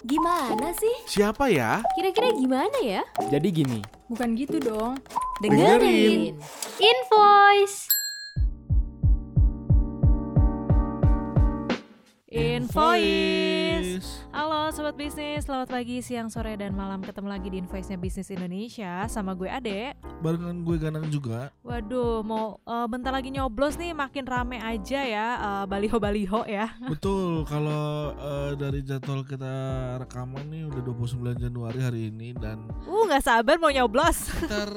Gimana sih? Siapa ya? Kira-kira gimana ya? Jadi gini, Bukan gitu dong. Dengerin. Invoice. Invoice. Halo sobat bisnis, selamat pagi, siang, sore, dan malam ketemu lagi di Invoice-nya Bisnis Indonesia sama gue Ade. Barengan gue Ganang juga. Waduh, mau eh, bentar lagi nyoblos nih, makin rame aja ya eh, baliho-baliho ya. Betul, kalau eh, dari jadwal kita rekaman nih udah 29 Januari hari ini dan Uh, nggak sabar mau nyoblos. sekitar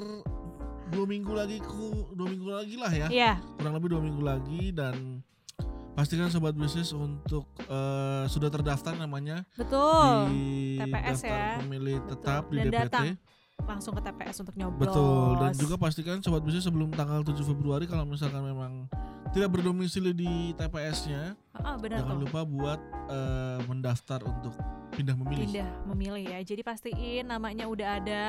dua minggu lagi ku dua minggu lagi lah ya. Iya, Kurang lebih dua minggu lagi dan pastikan sobat bisnis untuk eh, sudah terdaftar namanya betul. di TPS daftar ya. pemilih Betul. tetap di Dan DPT. datang. Langsung ke TPS untuk nyoblos. Betul dan juga pastikan sobat bisnis sebelum tanggal 7 Februari kalau misalkan memang tidak berdomisili di TPS-nya, benar jangan tuh. lupa buat eh, mendaftar untuk pindah memilih. Pindah memilih ya. Jadi pastiin namanya udah ada.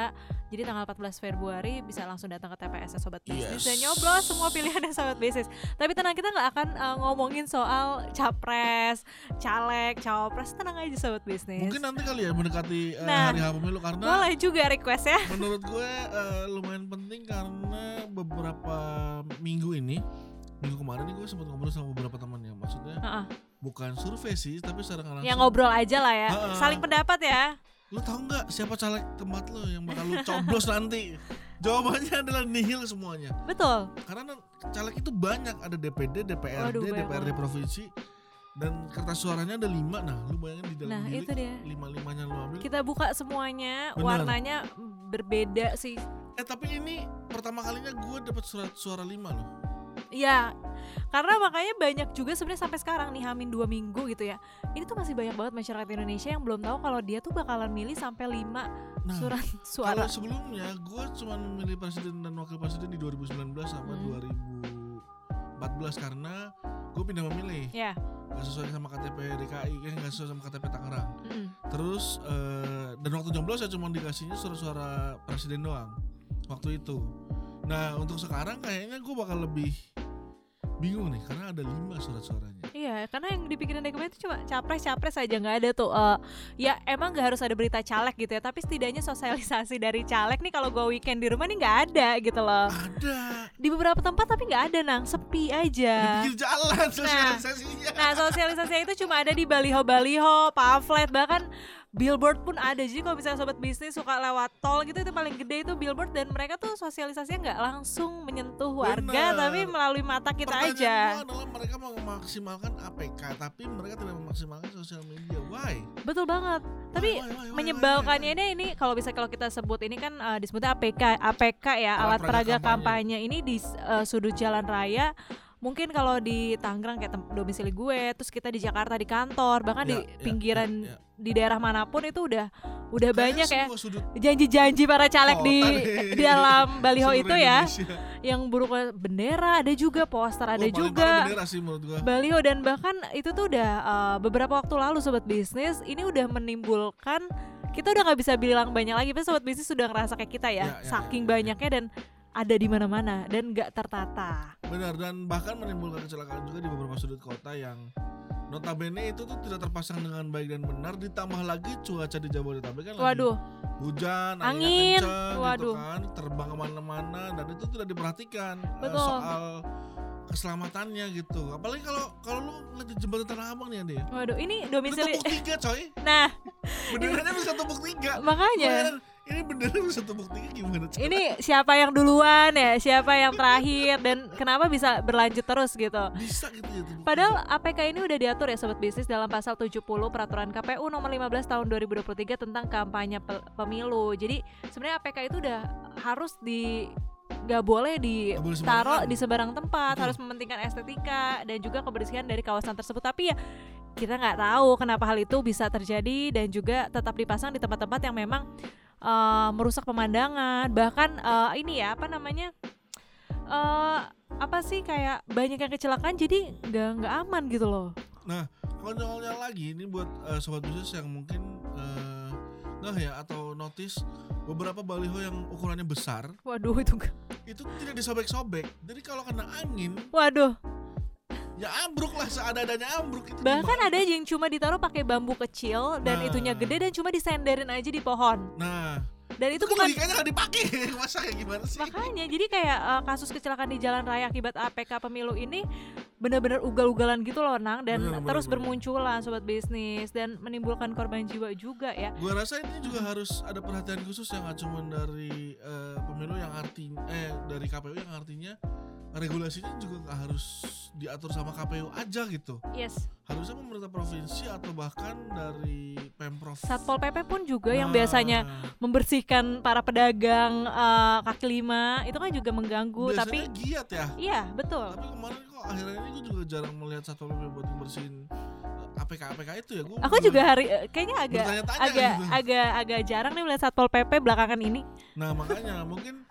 Jadi tanggal 14 Februari bisa langsung datang ke TPS -nya Sobat Bisnis Yes. dan nyoblos semua pilihannya Sobat Bisnis. Tapi tenang kita nggak akan uh, ngomongin soal capres, caleg, cawapres. Tenang aja Sobat Bisnis. Mungkin nanti kali ya mendekati eh, Nah, hari H pemilu karena boleh juga request ya. menurut gue eh, lumayan penting karena beberapa minggu ini minggu kemarin nih gue sempat ngobrol sama beberapa teman ya maksudnya Heeh. bukan survei sih tapi secara nggak Ya langsung ngobrol aja lah ya. Ha-ha. Saling pendapat ya. Lu tahu nggak siapa caleg tempat lo yang bakal lu coblos nanti jawabannya adalah nihil semuanya Betul. karena caleg itu banyak ada DPD DPRD Waduh, banyak DPRD banget. provinsi dan kertas suaranya ada lima nah lu bayangin di dalam Nah, itu dia. lima limanya lu ambil Kita buka semuanya, Bener. warnanya berbeda sih. eh tapi ini pertama kalinya gue dapat surat suara lima loh Iya, karena makanya banyak juga sebenarnya sampai sekarang nih Hamin dua minggu gitu ya. Ini tuh masih banyak banget masyarakat Indonesia yang belum tahu kalau dia tuh bakalan milih sampai 5 nah surat Kalau suara. sebelumnya gue cuma memilih presiden dan wakil presiden di 2019 sama Hmm. 2014 karena gue pindah memilih Ya, gak sesuai sama KTP DKI kan gak sesuai sama KTP Tangerang. mm-mm. Terus eh, dan waktu nyoblos ya cuma dikasihnya suara-suara presiden doang waktu itu. Nah untuk sekarang kayaknya gue bakal lebih bingung nih karena ada lima surat-suaranya. Iya, karena yang dipikirin dokumen itu cuma capres-capres aja nggak ada tuh. eh, ya emang nggak harus ada berita caleg gitu ya, tapi setidaknya sosialisasi dari caleg nih kalau gue weekend di rumah nih nggak ada gitu loh. Ada Di beberapa tempat tapi nggak ada nang, sepi di aja. pinggir jalan sosialisasinya. Nah, sosialisasi itu cuma ada di baliho-baliho, pamflet, bahkan billboard pun ada. Jadi kalau misalnya sobat bisnis suka lewat tol gitu itu paling gede itu billboard dan mereka tuh sosialisasinya nggak langsung menyentuh warga Bener. tapi melalui mata kita Pertanyaan aja. adalah mereka mau memaksimalkan APK tapi mereka tidak memaksimalkan sosial media. Why? Betul banget. Tapi Why, why, why, why, menyebalkannya why, why? ini ini kalau bisa kalau kita sebut ini kan uh, disebutnya APK APK ya Alat alat peraga peraga kampanye. ini di uh, sudut jalan raya mungkin kalau di Tangerang kayak domisili gue terus kita di Jakarta di kantor bahkan di Ya, ya, pinggiran ya, ya. di daerah mana pun itu udah udah Kayaknya banyak ya janji-janji para caleg kota di di dalam baliho itu ya Indonesia. yang buruk bendera ada juga poster ada juga sih baliho dan bahkan itu tuh udah uh, beberapa waktu lalu sobat bisnis ini udah menimbulkan kita udah nggak bisa bilang banyak lagi tapi sobat bisnis sudah ngerasa kayak kita ya, Ya, ya, saking ya, ya. banyaknya dan ada di mana-mana dan nggak tertata. Benar dan bahkan menimbulkan kecelakaan juga di beberapa sudut kota yang notabene itu tuh tidak terpasang dengan baik dan benar. Ditambah lagi cuaca di Jabodetabek kan lagi waduh. hujan Angin, kencang waduh. gitu kan terbang ke mana-mana dan itu tidak diperhatikan eh, Betul. soal keselamatannya gitu. Apalagi kalau kalau lu di jembatan Tanah Abang nih Ade waduh ini itu domisili tumpuk tiga coy. Nah. Benderanya bisa tumpuk tiga. Makanya. Bayangin, ini bendera bisa tumpuk tiga gimana coy ini siapa yang duluan ya? Siapa yang terakhir? Dan kenapa bisa berlanjut terus gitu? Bisa gitu ya tumpuk Padahal APK ini udah diatur ya sobat bisnis dalam pasal 70 peraturan KPU nomor 15 tahun 2023 tentang kampanye pe- pemilu. Jadi sebenarnya APK itu udah harus di nggak boleh ditaruh di sebarang tempat, harus mementingkan estetika dan juga kebersihan dari kawasan tersebut. Tapi ya kita nggak tahu kenapa hal itu bisa terjadi dan juga tetap dipasang di tempat-tempat yang memang eh, merusak pemandangan. Bahkan eh, ini ya apa namanya? eh apa sih kayak banyak yang kecelakaan jadi nggak nggak aman gitu loh konyolnya lagi ini buat eh, sobat bisnis yang mungkin eh, nggak ya atau notice beberapa baliho yang ukurannya besar waduh itu itu tidak disobek-sobek jadi kalau kena angin waduh ya ambruk lah seada-adanya ambruk itu Bahkan gimana? ada yang cuma ditaruh pakai bambu kecil dan Nah. itunya gede dan cuma disenderin aja di pohon. nah Dan itu itu kan bukan logikanya nggak dipakai masa kayak gimana sih makanya jadi kayak eh, kasus kecelakaan di jalan raya akibat APK pemilu ini benar-benar ugal-ugalan gitu loh Nang dan Benar, benar, terus benar. bermunculan sobat bisnis dan menimbulkan korban jiwa juga ya. Gua rasa ini juga harus ada perhatian khusus yang nggak cuma dari eh, pemilu yang artinya eh dari KPU yang artinya regulasinya juga nggak harus diatur sama KPU aja gitu. Yes. Harusnya pemerintah provinsi atau bahkan dari pemprov. Satpol PP pun juga yang Nah, biasanya membersihkan para pedagang eh, kaki lima itu kan juga mengganggu biasanya tapi giat ya. iya betul. Tapi kemarin kok akhirnya ini gue juga jarang melihat satpol pp buat bersihin APK APK itu ya. Gua Aku juga hari eh, kayaknya agak agak gitu. agak agak jarang nih melihat satpol pp belakangan ini. Nah makanya mungkin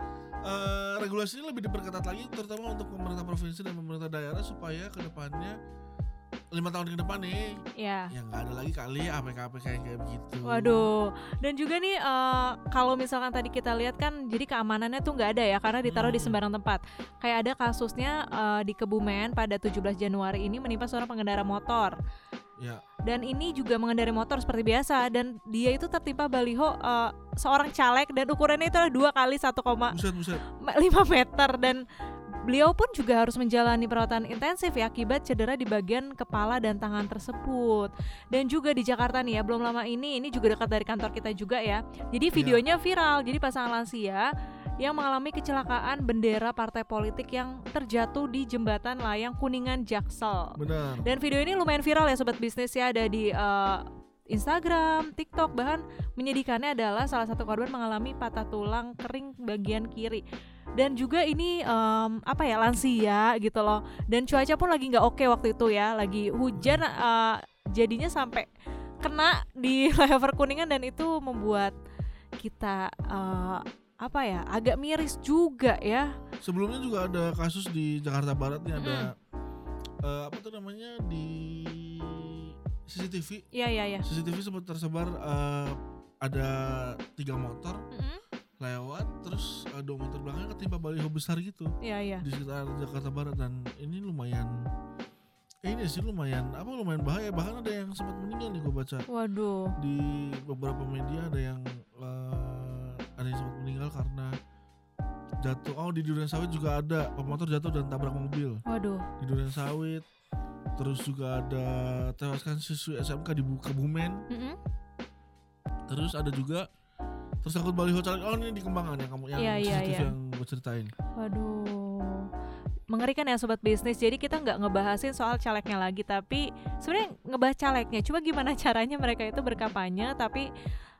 eh, regulasinya lebih diperketat lagi terutama untuk pemerintah provinsi dan pemerintah daerah supaya ke depannya lima tahun ke depan nih Ya. ya nggak ada lagi kali APK APK yang kayak begitu. Waduh, dan juga nih eh, kalau misalkan tadi kita lihat kan, jadi keamanannya tuh nggak ada ya karena ditaruh di Hmm. sembarang tempat. Kayak ada kasusnya eh, di Kebumen pada 17 Januari ini menimpa seorang pengendara motor. Ya Dan ini juga mengendarai motor seperti biasa dan dia itu tertimpa baliho eh, seorang caleg dan ukurannya itu adalah dua kali 1,5 buset buset. meter dan beliau pun juga harus menjalani perawatan intensif ya akibat cedera di bagian kepala dan tangan tersebut. Dan juga di Jakarta nih ya, belum lama ini ini juga dekat dari kantor kita juga ya. Jadi Iya. videonya viral. Jadi pasangan lansia yang mengalami kecelakaan bendera partai politik yang terjatuh di jembatan layang Kuningan Jaksel. Benar. Dan video ini lumayan viral ya sobat bisnis ya ada di eh, Instagram, TikTok bahkan menyedihkannya adalah salah satu korban mengalami patah tulang kering bagian kiri dan juga ini em, apa ya lansia gitu loh dan cuaca pun lagi nggak oke waktu itu ya lagi hujan eh, jadinya sampai kena di flyover kuningan dan itu membuat kita eh, apa ya agak miris juga ya. Sebelumnya juga ada kasus di Jakarta Barat nih ada eh, apa tuh namanya di CCTV. ya ya ya CCTV sempat tersebar eh, ada tiga motor Mm-mm. lewat terus eh, dua motor belakangnya ketimpa baliho besar gitu. Ya ya di sekitar Jakarta Barat dan ini lumayan eh, ini sih lumayan apa lumayan bahaya. Bahkan ada yang sempat meninggal nih gue baca. Waduh. Di beberapa media ada yang eh, ada yang sempat meninggal karena jatuh oh di durian sawit juga ada pemotor jatuh dan tabrak mobil waduh di durian sawit terus juga ada tewaskan siswi SMK di Bu- Kebumen Mm-mm. terus ada juga tersangkut baliho caleg oh ini di Kembangan yang kamu yang iya, CCTV iya. yang gue ceritain Waduh, mengerikan ya sobat bisnis. Jadi kita nggak ngebahasin soal calegnya lagi, tapi sebenarnya ngebahas calegnya. Cuma gimana caranya mereka itu berkampanye, tapi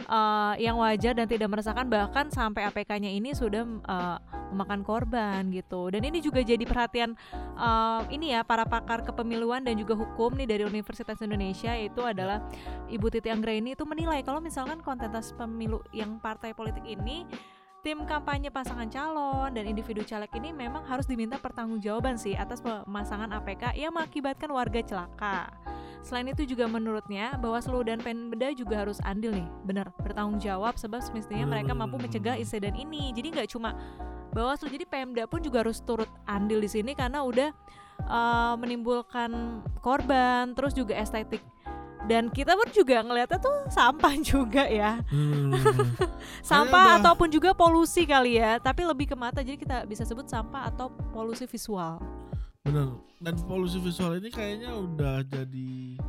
eh, yang wajar dan tidak meresahkan bahkan sampai APK-nya ini sudah eh, memakan korban gitu. Dan ini juga jadi perhatian eh, ini ya para pakar kepemiluan dan juga hukum nih dari Universitas Indonesia itu adalah Ibu Titi Anggraini itu menilai kalau misalkan kontestas pemilu yang partai politik ini tim kampanye pasangan calon dan individu caleg ini memang harus diminta pertanggungjawaban sih atas pemasangan APK yang mengakibatkan warga celaka. Selain itu juga menurutnya Bawaslu dan Pemda juga harus andil nih, benar bertanggung jawab sebab semestinya mereka mampu mencegah insiden ini. Jadi nggak cuma Bawaslu, jadi Pemda pun juga harus turut andil di sini karena udah eh, menimbulkan korban, terus juga estetik. Dan kita pun juga ngeliatnya tuh sampah juga ya. Sampah udah- ataupun juga polusi kali ya. Tapi lebih ke mata jadi kita bisa sebut sampah atau polusi visual bener. Dan polusi visual ini kayaknya udah jadi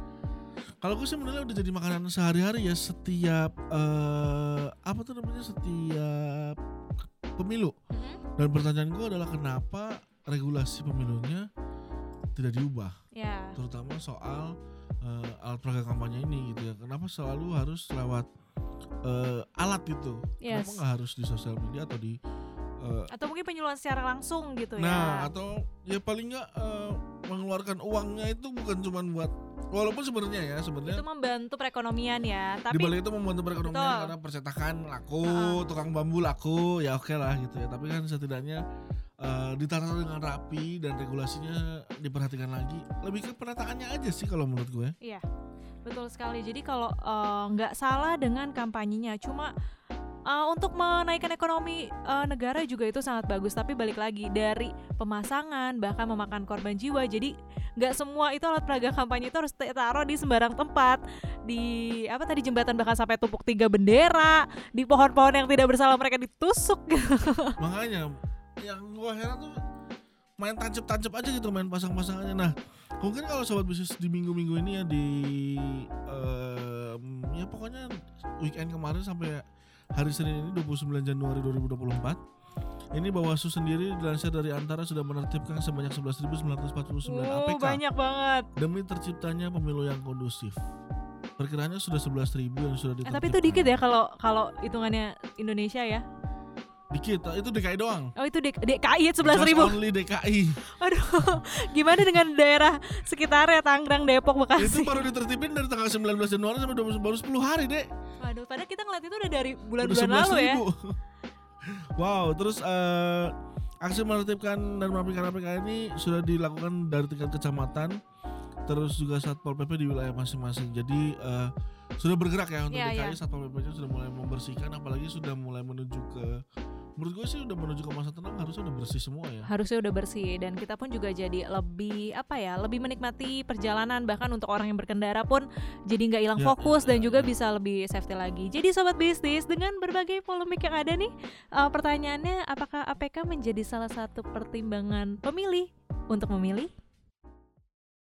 kalau gue sih menilai udah jadi makanan sehari-hari ya setiap eh, apa tuh namanya setiap pemilu. Dan pertanyaan gue adalah kenapa regulasi pemilunya tidak diubah? Ya. Terutama soal eh, alat peraga kampanye ini gitu ya. Kenapa selalu harus lewat eh, alat gitu kenapa Yes. nggak harus di sosial media atau di eh, atau mungkin penyuluhan secara langsung gitu nah ya atau ya paling nggak eh, mengeluarkan uangnya itu bukan cuma buat walaupun sebenarnya ya sebenarnya itu membantu perekonomian ya di tapi balik itu membantu perekonomian Betul. karena percetakan laku Heeh. tukang bambu laku ya oke lah gitu ya. Tapi kan setidaknya eh, ditata dengan rapi dan regulasinya diperhatikan lagi. Lebih ke penataannya aja sih kalau menurut gue. Iya betul sekali. Jadi kalau nggak salah dengan kampanyenya cuma Uh, untuk menaikkan ekonomi uh, negara juga itu sangat bagus. Tapi balik lagi dari pemasangan bahkan memakan korban jiwa jadi nggak semua itu alat peraga kampanye itu harus taruh di sembarang tempat. Di apa tadi jembatan bahkan sampai tumpuk tiga bendera di pohon-pohon yang tidak bersalah mereka ditusuk. Makanya yang gua heran tuh main tancap-tancap aja gitu main pasang-pasangannya. Nah mungkin kalau sobat bisnis di minggu-minggu ini ya di em, ya pokoknya weekend kemarin sampai hari Senin ini 29 Januari 2024 ini Bawaslu sendiri dilansir dari Antara sudah menertibkan sebanyak 11.949 oh, APK banyak banget demi terciptanya pemilu yang kondusif. Perkiraannya sudah 11.000 yang sudah eh, ditertibkan. tapi itu dikit ya kalau kalau hitungannya Indonesia ya Dikit, itu DKI doang. oh itu D- DKI sebelas Just ribu only DKI. aduh gimana dengan daerah sekitarnya Tangerang Depok Itu Bekasi baru ditertibin dari tanggal 19 Januari sampai 20, baru 10 hari, Dek. Waduh, padahal kita ngeliat itu udah dari bulan-bulan lalu ya. 11.000. wow, terus eh, aksi menertibkan dan merapikan APK ini sudah dilakukan dari tingkat kecamatan terus juga Satpol PP di wilayah masing-masing. Jadi eh, sudah bergerak ya untuk Iya, DKI Satpol PP sudah mulai membersihkan apalagi sudah mulai menuju ke menurut gue sih udah menuju ke masa tenang harusnya udah bersih semua ya. Harusnya udah bersih dan kita pun juga jadi lebih apa ya, lebih menikmati perjalanan bahkan untuk orang yang berkendara pun jadi nggak hilang Ya, fokus ya, dan ya, juga ya. bisa lebih safety lagi. Jadi sobat bisnis dengan berbagai polemik yang ada nih, eh, pertanyaannya apakah APK menjadi salah satu pertimbangan pemilih untuk memilih?